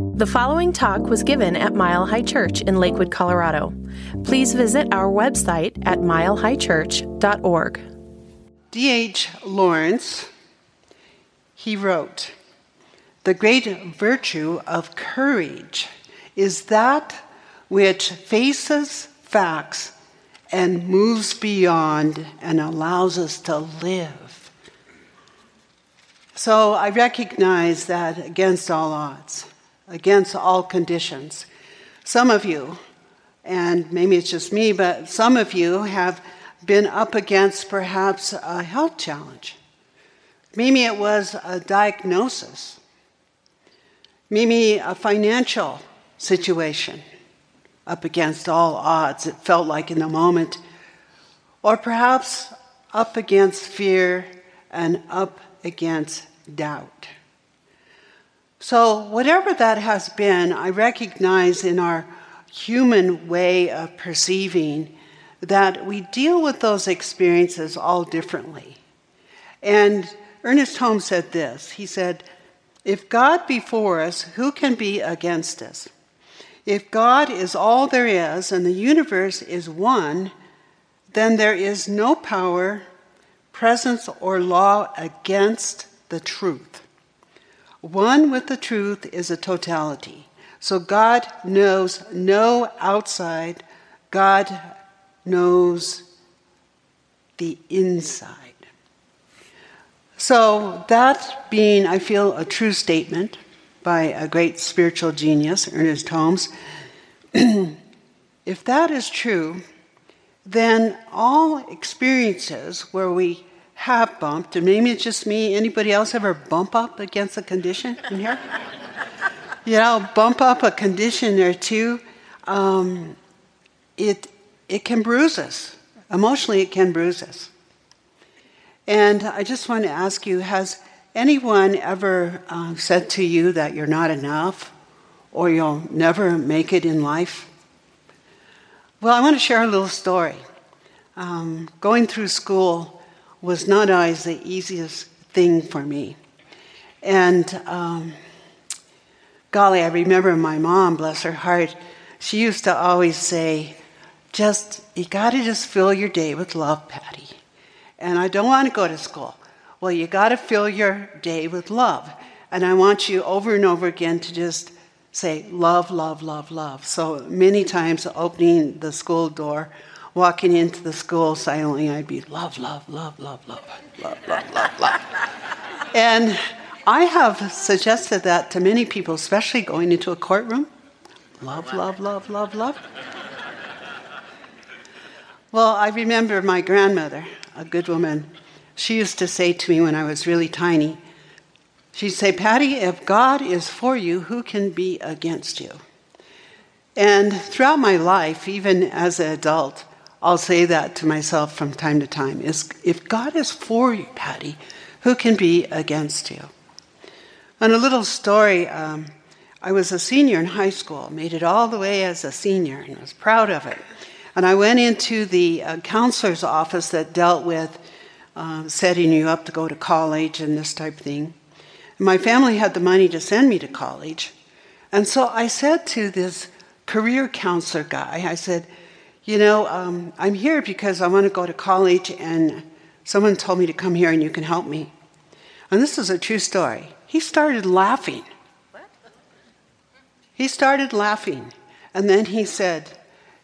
The following talk was given at Mile High Church in Lakewood, Colorado. Please visit our website at milehighchurch.org. D.H. Lawrence, he wrote, The great virtue of courage is that which faces facts and moves beyond and allows us to live. So I recognize that against all odds, against all conditions, some of you, and maybe it's just me, but some of you have been up against perhaps a health challenge. Maybe it was a diagnosis. Maybe a financial situation up against all odds, it felt like in the moment. Or perhaps up against fear and up against doubt. So, whatever that has been, I recognize in our human way of perceiving that we deal with those experiences all differently. And Ernest Holmes said this He said, If God be for us, who can be against us? If God is all there is and the universe is one, then there is no power, presence, or law against the truth. One with the truth is a totality. So God knows no outside, God knows the inside. So, that being, I feel, a true statement by a great spiritual genius, Ernest Holmes, if that is true, then all experiences where we have bumped, and maybe it's just me, anybody else ever bump up against a condition in here? you know, bump up a condition or two, um, it, it can bruise us. Emotionally, it can bruise us. And I just want to ask you has anyone ever uh, said to you that you're not enough or you'll never make it in life? Well, I want to share a little story. Um, going through school was not always the easiest thing for me. And um, golly, I remember my mom, bless her heart, she used to always say, just, you got to just fill your day with love, Patty. And I don't want to go to school. Well, you got to fill your day with love. And I want you over and over again to just say love, love, love, love. So many times opening the school door, walking into the school silently, I'd be love, love, love, love, love, love, love, love, love. and I have suggested that to many people, especially going into a courtroom. Love, love, love, love, love. Well, I remember my grandmother, a good woman, she used to say to me when I was really tiny, she'd say, Patty, if God is for you, who can be against you? And throughout my life, even as an adult, I'll say that to myself from time to time is if God is for you, Patty, who can be against you? And a little story um, I was a senior in high school, made it all the way as a senior, and was proud of it. And I went into the uh, counselor's office that dealt with uh, setting you up to go to college and this type of thing. My family had the money to send me to college. And so I said to this career counselor guy, I said, You know, um, I'm here because I want to go to college, and someone told me to come here and you can help me. And this is a true story. He started laughing. He started laughing. And then he said,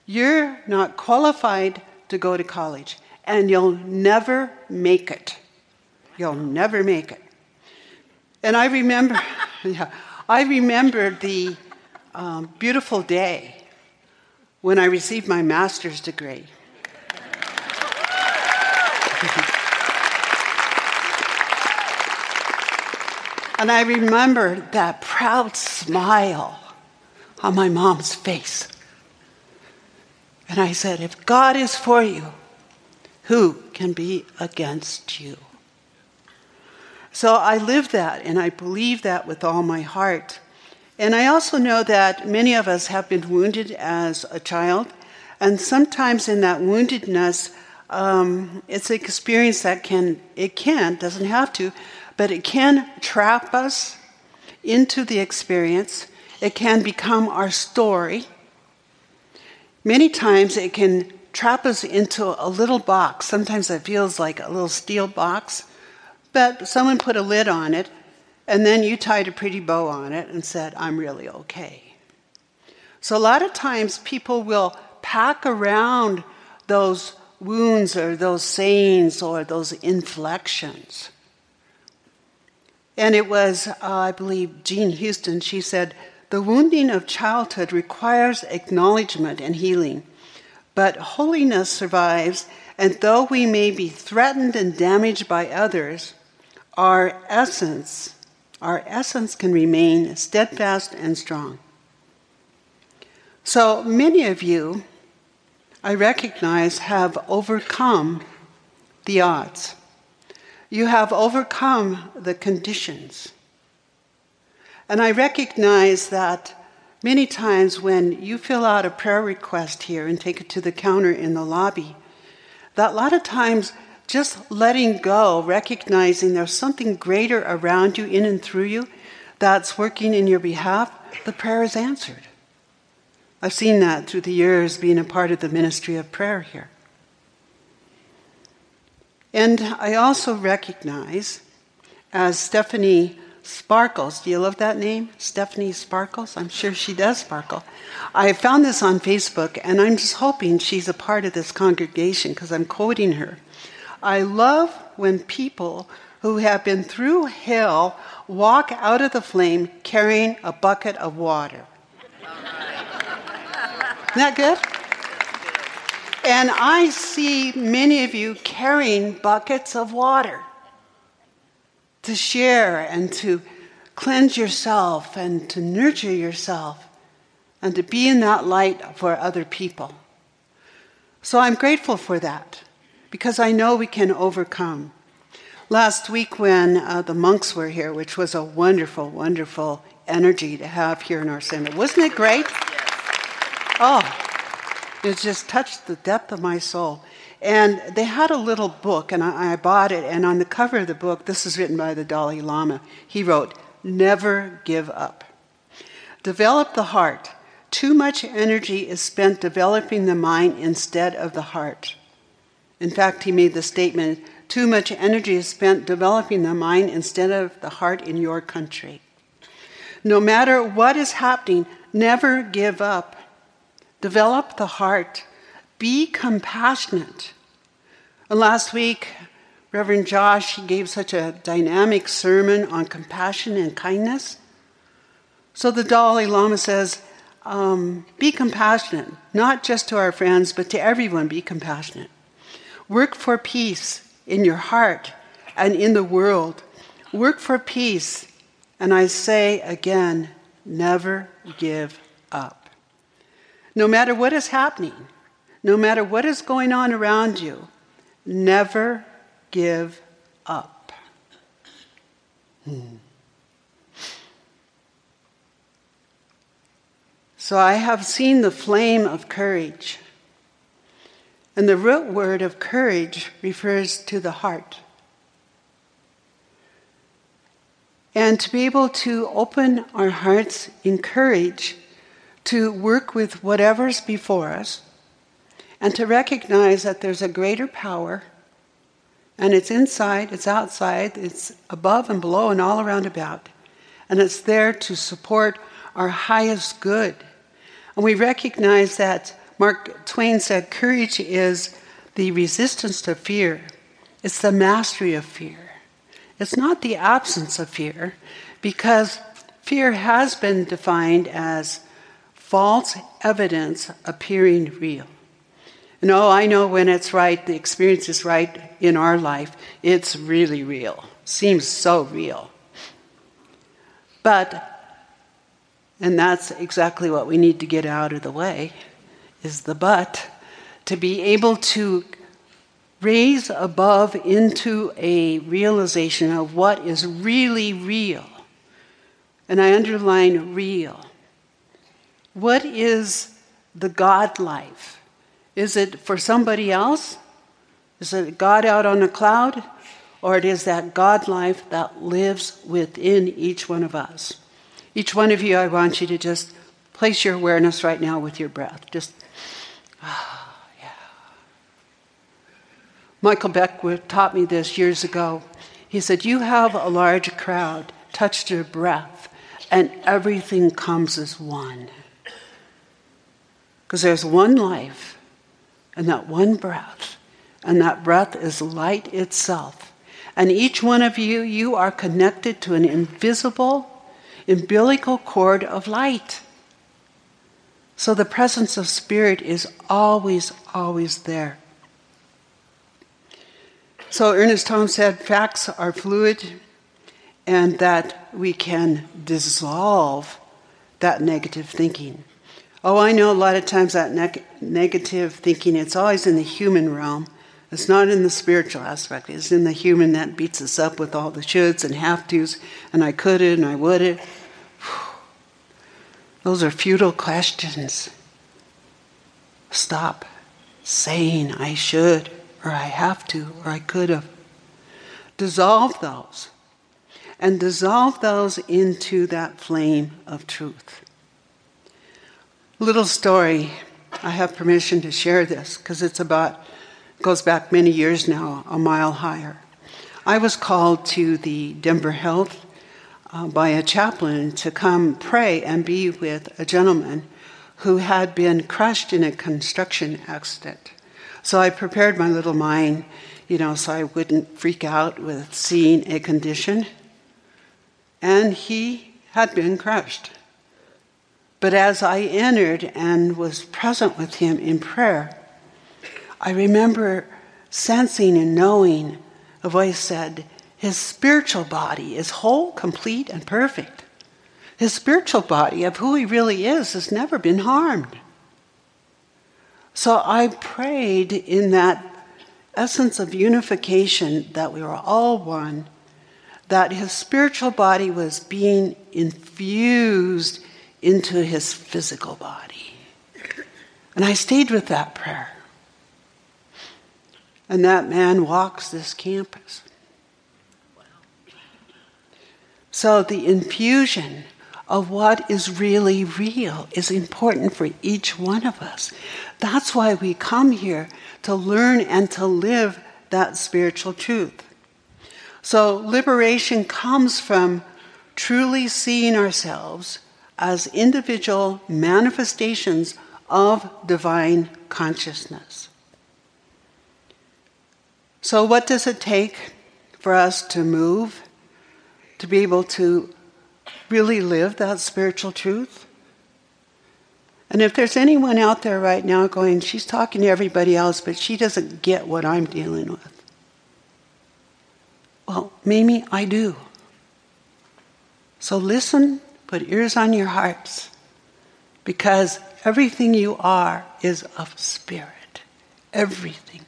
You're not qualified to go to college and you'll never make it. You'll never make it. And I remember, yeah, I remember the um, beautiful day when I received my master's degree. and I remember that proud smile on my mom's face. And I said, If God is for you, who can be against you? So I live that and I believe that with all my heart. And I also know that many of us have been wounded as a child, and sometimes in that woundedness, um, it's an experience that can, it can, doesn't have to, but it can trap us into the experience It can become our story. Many times it can trap us into a little box. Sometimes it feels like a little steel box, but someone put a lid on it, and then you tied a pretty bow on it and said, I'm really okay. So a lot of times people will pack around those wounds or those sayings or those inflections. And it was, uh, I believe, Jean Houston, she said, the wounding of childhood requires acknowledgement and healing. But holiness survives, and though we may be threatened and damaged by others, our essence, our essence can remain steadfast and strong. So many of you, I recognize, have overcome the odds. You have overcome the conditions. And I recognize that many times when you fill out a prayer request here and take it to the counter in the lobby, that a lot of times just letting go, recognizing there's something greater around you, in and through you, that's working in your behalf, the prayer is answered. I've seen that through the years being a part of the ministry of prayer here. And I also recognize, as Stephanie Sparkles. Do you love that name? Stephanie Sparkles? I'm sure she does sparkle. I found this on Facebook, and I'm just hoping she's a part of this congregation because I'm quoting her. I love when people who have been through hell walk out of the flame carrying a bucket of water. Isn't that good? And I see many of you carrying buckets of water to share and to cleanse yourself and to nurture yourself and to be in that light for other people. So I'm grateful for that because I know we can overcome. Last week, when uh, the monks were here, which was a wonderful, wonderful energy to have here in our center, wasn't it great? Oh, it just touched the depth of my soul. And they had a little book, and I, I, bought it. And on the cover of the book, this is written by the Dalai Lama. He wrote, Never give up. Develop the heart. Too much energy is spent developing the mind instead of the heart. In fact, he made the statement too much energy is spent developing the mind instead of the heart in your country. No matter what is happening, never give up. Develop the heart be compassionate. And last week, Reverend Josh gave such a dynamic sermon on compassion and kindness. So the Dalai Lama says, um, be compassionate, not just to our friends, but to everyone, be compassionate. Work for peace in your heart and in the world. Work for peace. And I say again, never give up. No matter what is happening, no matter what is going on around you, never give up. Hmm. So I have seen the flame of courage. And the root word of courage refers to the heart. And to be able to open our hearts in courage to work with whatever's before us and to recognize that there's a greater power and it's inside, it's outside, it's above and below and all around about. And it's there to support our highest good. And we recognize that Mark Twain said courage is the resistance to fear, it's the mastery of fear. It's not the absence of fear, because fear has been defined as false evidence appearing real. No, oh, I know when it's right, the experience is right in our life. It's really real. Seems so real. But, and that's exactly what we need to get out of the way, is the but, to be able to raise above into a realization of what is really real. And I underline real. What is the God life? Is it for somebody else? Is it God out on a cloud? Or it is that God life that lives within each one of us. Each one of you, I want you to just place your awareness right now with your breath. Just, ah, yeah. Michael Beckwith taught me this years ago. He said, You have a large crowd, touch your breath, and everything comes as one. Because there's one life and that one breath, and that breath is light itself. And each one of you, you are connected to an invisible, umbilical cord of light. So the presence of Spirit is always, always there. So Ernest Holmes said facts are fluid and that we can dissolve that negative thinking. Oh, I know a lot of times that ne- negative thinking, it's always in the human realm. It's not in the spiritual aspect. It's in the human that beats us up with all the shoulds and have tos, and I couldn't, and I wouldn't. Those are futile questions. Stop saying I should, or I have to, or I could have. Dissolve those. And dissolve those into that flame of truth. Little story. I have permission to share this because it's about, goes back many years now, a mile higher. I was called to the Denver Health uh, by a chaplain to come pray and be with a gentleman who had been crushed in a construction accident. So I prepared my little mind, you know, so I wouldn't freak out with seeing a condition. And he had been crushed. But as I entered and was present with him in prayer, I remember sensing and knowing a voice said, his spiritual body is whole, complete, and perfect. His spiritual body of who he really is has never been harmed. So I prayed in that essence of unification that we were all one, that his spiritual body was being infused into his physical body. And I stayed with that prayer. And that man walks this campus. So the infusion of what is really real is important for each one of us. That's why we come here to learn and to live that spiritual truth. So liberation comes from truly seeing ourselves as individual manifestations of divine consciousness. So, what does it take for us to move to be able to really live that spiritual truth. And if there's anyone out there right now going, she's talking to everybody else, but she doesn't get what I'm dealing with. Well, Mimi, I do. So listen, put ears on your hearts, because everything you are is of spirit. Everything.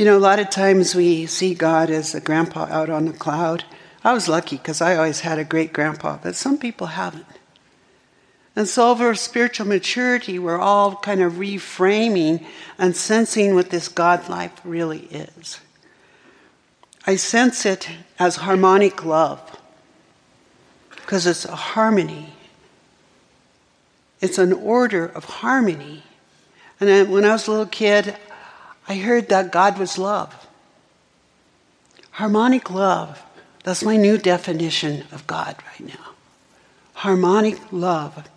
You know, a lot of times we see God as a grandpa out on the cloud. I was lucky because I always had a great grandpa, but some people haven't. And so, over spiritual maturity, we're all kind of reframing and sensing what this God life really is. I sense it as harmonic love because it's a harmony. It's an order of harmony. And when I was a little kid, I heard that God was love. Harmonic love. That's my new definition of God right now. Harmonic love.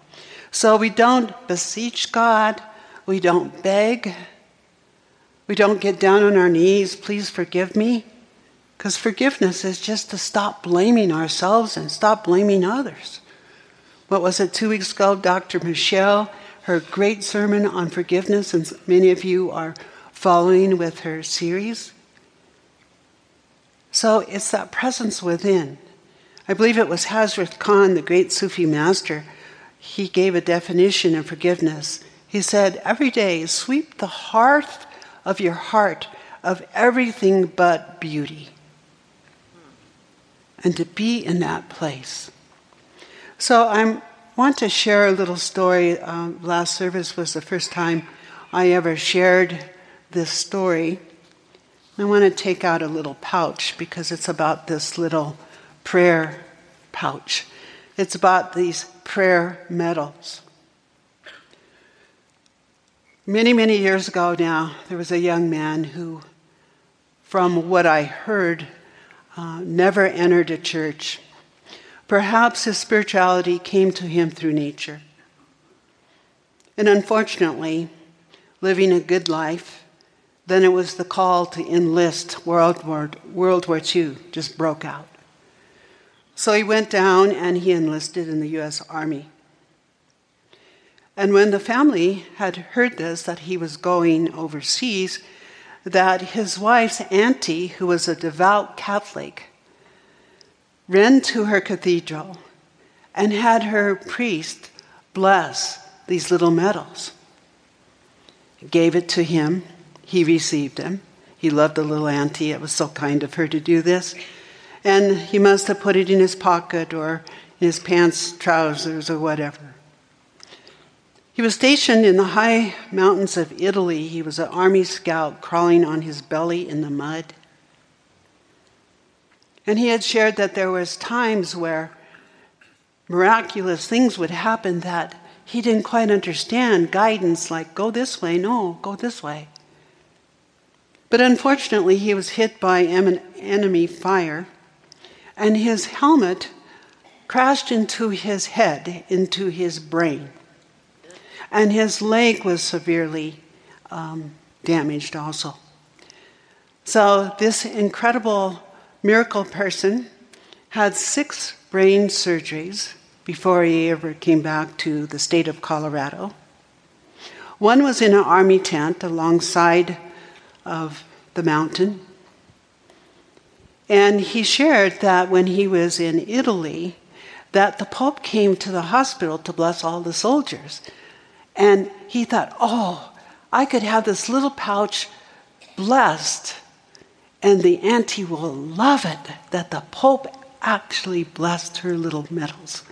So we don't beseech God, we don't beg, we don't get down on our knees, please forgive me. Because forgiveness is just to stop blaming ourselves and stop blaming others. What was it two weeks ago? Dr. Michelle, her great sermon on forgiveness, and many of you are following with her series. So it's that presence within. I believe it was Hazrat Khan, the great Sufi master, he gave a definition of forgiveness. He said, Every day, sweep the hearth of your heart of everything but beauty. And to be in that place. So I want to share a little story. Um, last service was the first time I ever shared this story. I want to take out a little pouch because it's about this little prayer pouch. It's about these prayer medals. Many, many years ago now, there was a young man who, from what I heard, uh, never entered a church. Perhaps his spirituality came to him through nature. And unfortunately, living a good life, then it was the call to enlist. World War, World War II just broke out. So he went down and he enlisted in the U.S. Army. And when the family had heard this, that he was going overseas, that his wife's auntie, who was a devout Catholic, ran to her cathedral and had her priest bless these little medals. Gave it to him. He received them. He loved the little auntie. It was so kind of her to do this. And he must have put it in his pocket or in his pants, trousers, or whatever. He was stationed in the high mountains of Italy. He was an army scout crawling on his belly in the mud. And he had shared that there was times where miraculous things would happen that he didn't quite understand guidance like go this way, no, go this way. But unfortunately, he was hit by enemy fire, and his helmet crashed into his head, into his brain and his leg was severely um, damaged also. So, this incredible miracle person had six brain surgeries before he ever came back to the state of Colorado. One was in an army tent alongside of the mountain. And he shared that when he was in Italy, that the Pope came to the hospital to bless all the soldiers. And he thought, oh, I could have this little pouch blessed, and the auntie will love it that the Pope actually blessed her little medals.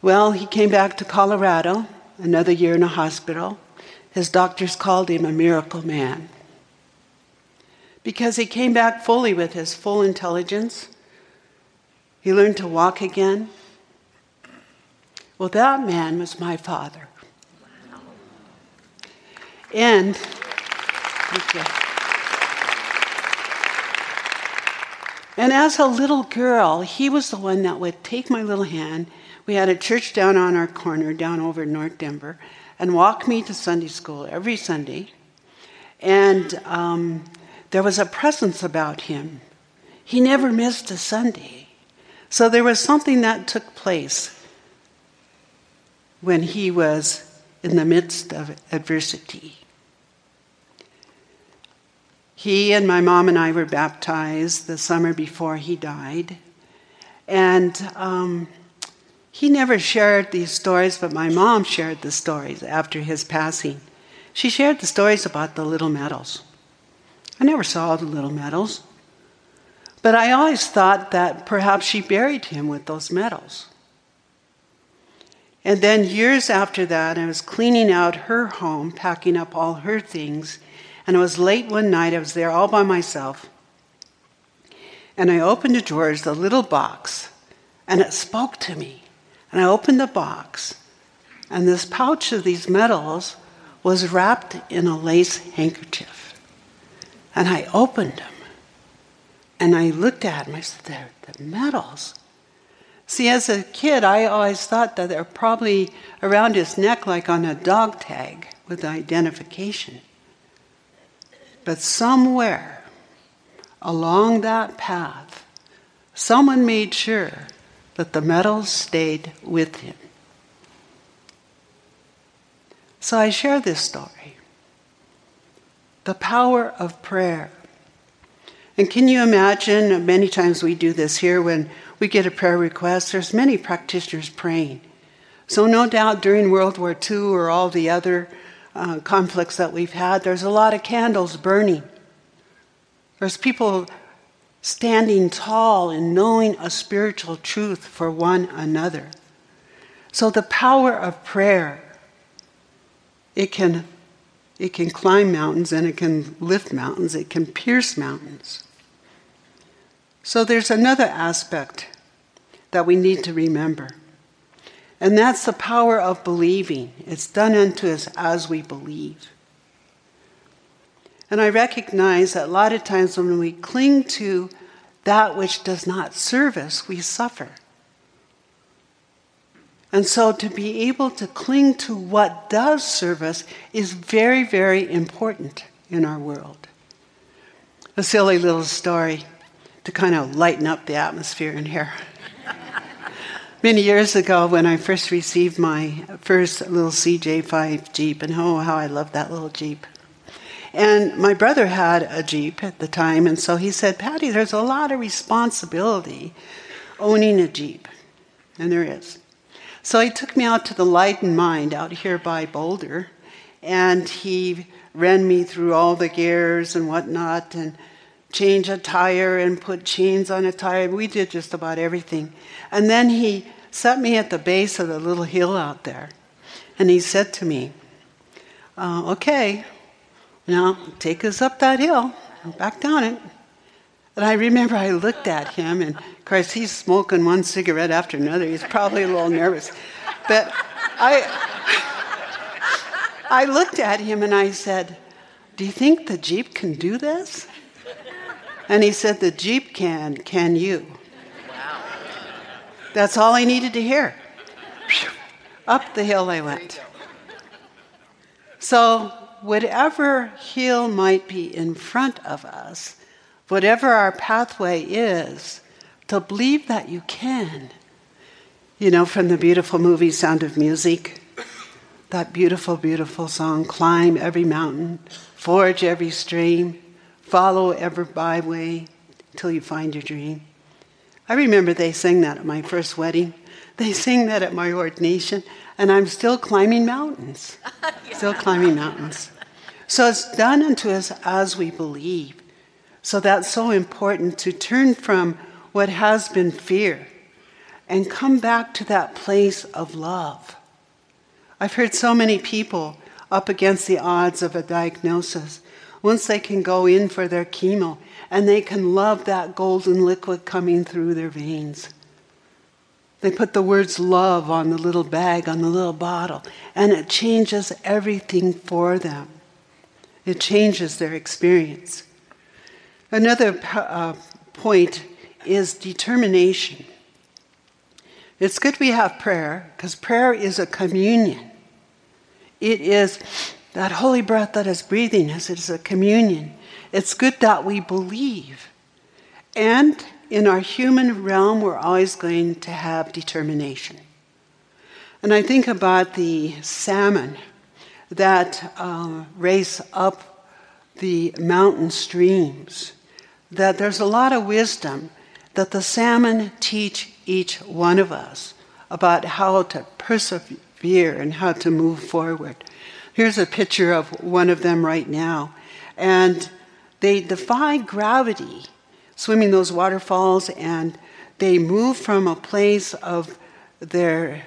Well, he came back to Colorado, another year in a hospital. His doctors called him a miracle man because he came back fully with his full intelligence. He learned to walk again. Well, that man was my father. And And as a little girl, he was the one that would take my little hand. We had a church down on our corner, down over North Denver, and walk me to Sunday school every Sunday. And um, there was a presence about him. He never missed a Sunday. So there was something that took place when he was in the midst of adversity. He and my mom and I were baptized the summer before he died. And um, he never shared these stories, but my mom shared the stories after his passing. She shared the stories about the little medals. I never saw the little medals, but I always thought that perhaps she buried him with those medals. And then years after that, I was cleaning out her home, packing up all her things, and it was late one night. I was there all by myself. And I opened a drawer, the little box, and it spoke to me. And I opened the box, and this pouch of these medals was wrapped in a lace handkerchief. And I opened them, and I looked at them. I said, They're the medals. See, as a kid, I always thought that they're probably around his neck like on a dog tag with identification. But somewhere along that path, someone made sure that the medals stayed with him. So I share this story the power of prayer. And can you imagine? Many times we do this here when we get a prayer request, there's many practitioners praying. So, no doubt during World War II or all the other uh, conflicts that we've had, there's a lot of candles burning. There's people standing tall and knowing a spiritual truth for one another. So, the power of prayer, it can, it can climb mountains and it can lift mountains, it can pierce mountains. So there's another aspect that we need to remember. And that's the power of believing. It's done unto us as we believe. And I recognize that a lot of times when we cling to that which does not serve us, we suffer. And so to be able to cling to what does serve us is very, very important in our world. A silly little story to kind of lighten up the atmosphere in here. Many years ago, when I first received my first little CJ5 Jeep, and oh, how I loved that little Jeep. And my brother had a Jeep at the time, and so he said, Patty, there's a lot of responsibility owning a Jeep. And there is. So he took me out to the Light and Mind out here by Boulder, and he ran me through all the gears and whatnot, and change a tire and put chains on a tire. We did just about everything. And then he set me at the base of the little hill out there, and he said to me, uh, "Okay, now take us up that hill, back down it." And I remember I looked at him, and of course he's smoking one cigarette after another. He's probably a little nervous, but I, I looked at him and I said, "Do you think the Jeep can do this?" And he said, "The Jeep can. Can you?" Wow. That's all I needed to hear. Up the hill I went. So, whatever hill might be in front of us whatever our pathway is, to believe that you can. You know, from the beautiful movie Sound of Music, that beautiful, beautiful song climb every mountain, forge every stream, follow every byway till you find your dream. I remember they sang that at my first wedding. They sang that at my ordination, and I'm still climbing mountains. yeah. Still climbing mountains. So it's done unto us as we believe. So that's so important to turn from what has been fear and come back to that place of love. I've heard so many people up against the odds of a diagnosis. Once they can go in for their chemo and they can love that golden liquid coming through their veins. They put the words love on the little bag, on the little bottle, and it changes everything for them. It changes their experience. Another uh, point is determination. It's good we have prayer because prayer is a communion. It is that holy breath that is breathing us, it is a communion. It's good that we believe. And in our human realm, we're always going to have determination. And I think about the salmon that uh, race up the mountain streams that there's a lot of wisdom that the salmon teach each one of us about how to persevere and how to move forward. Here's a picture of one of them right now. And they defy gravity swimming those waterfalls and they move from a place of their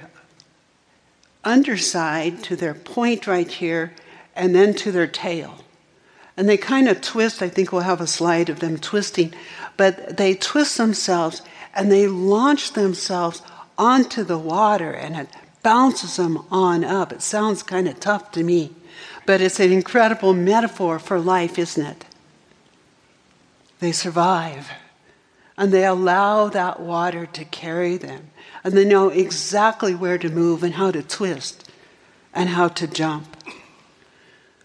underside to their point right here and then to their tail. And they kind of twist, I think we'll have a slide of them twisting, but they twist themselves and they launch themselves onto the water and it bounces them on up. It sounds kind of tough to me, but it's an incredible metaphor for life, isn't it? They survive and they allow that water to carry them and they know exactly where to move and how to twist and how to jump.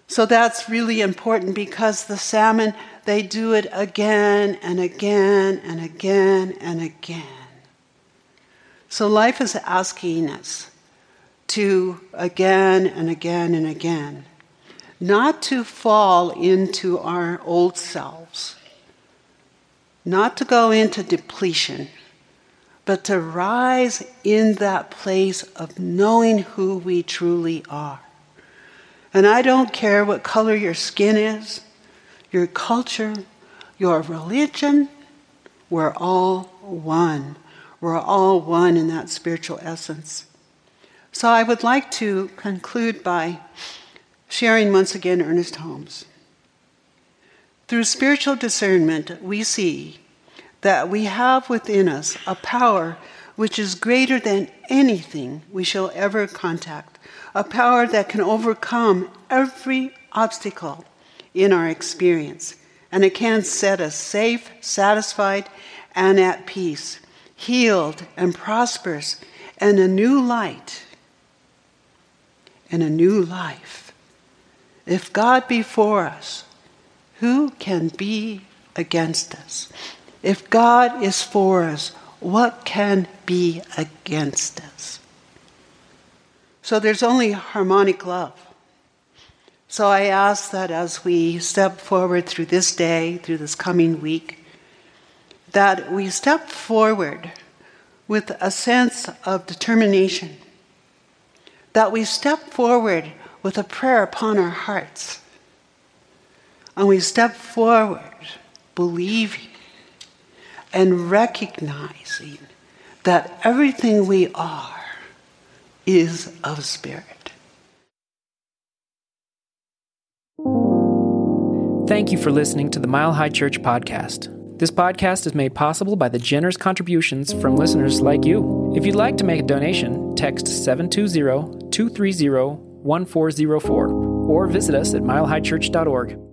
So that's really important because the salmon, they do it again and again and again and again. So life is asking us to again and again and again, not to fall into our old selves, not to go into depletion, but to rise in that place of knowing who we truly are. And I don't care what color your skin is, your culture, your religion, we're all one. We're all one in that spiritual essence. So I would like to conclude by sharing once again Ernest Holmes. Through spiritual discernment, we see that we have within us a power which is greater than anything we shall ever contact, a power that can overcome every obstacle in our experience. And it can set us safe, satisfied, and at peace, healed and prosperous, and a new light and a new life. If God be for us, who can be against us? If God is for us, what can be against us? So there's only harmonic love. So I ask that as we step forward through this day, through this coming week, that we step forward with a sense of determination, that we step forward with a prayer upon our hearts, and we step forward believing and recognizing that everything we are is of spirit. Thank you for listening to the Mile High Church podcast. This podcast is made possible by the generous contributions from listeners like you. If you'd like to make a donation, text 720 230 1404 or visit us at milehighchurch.org.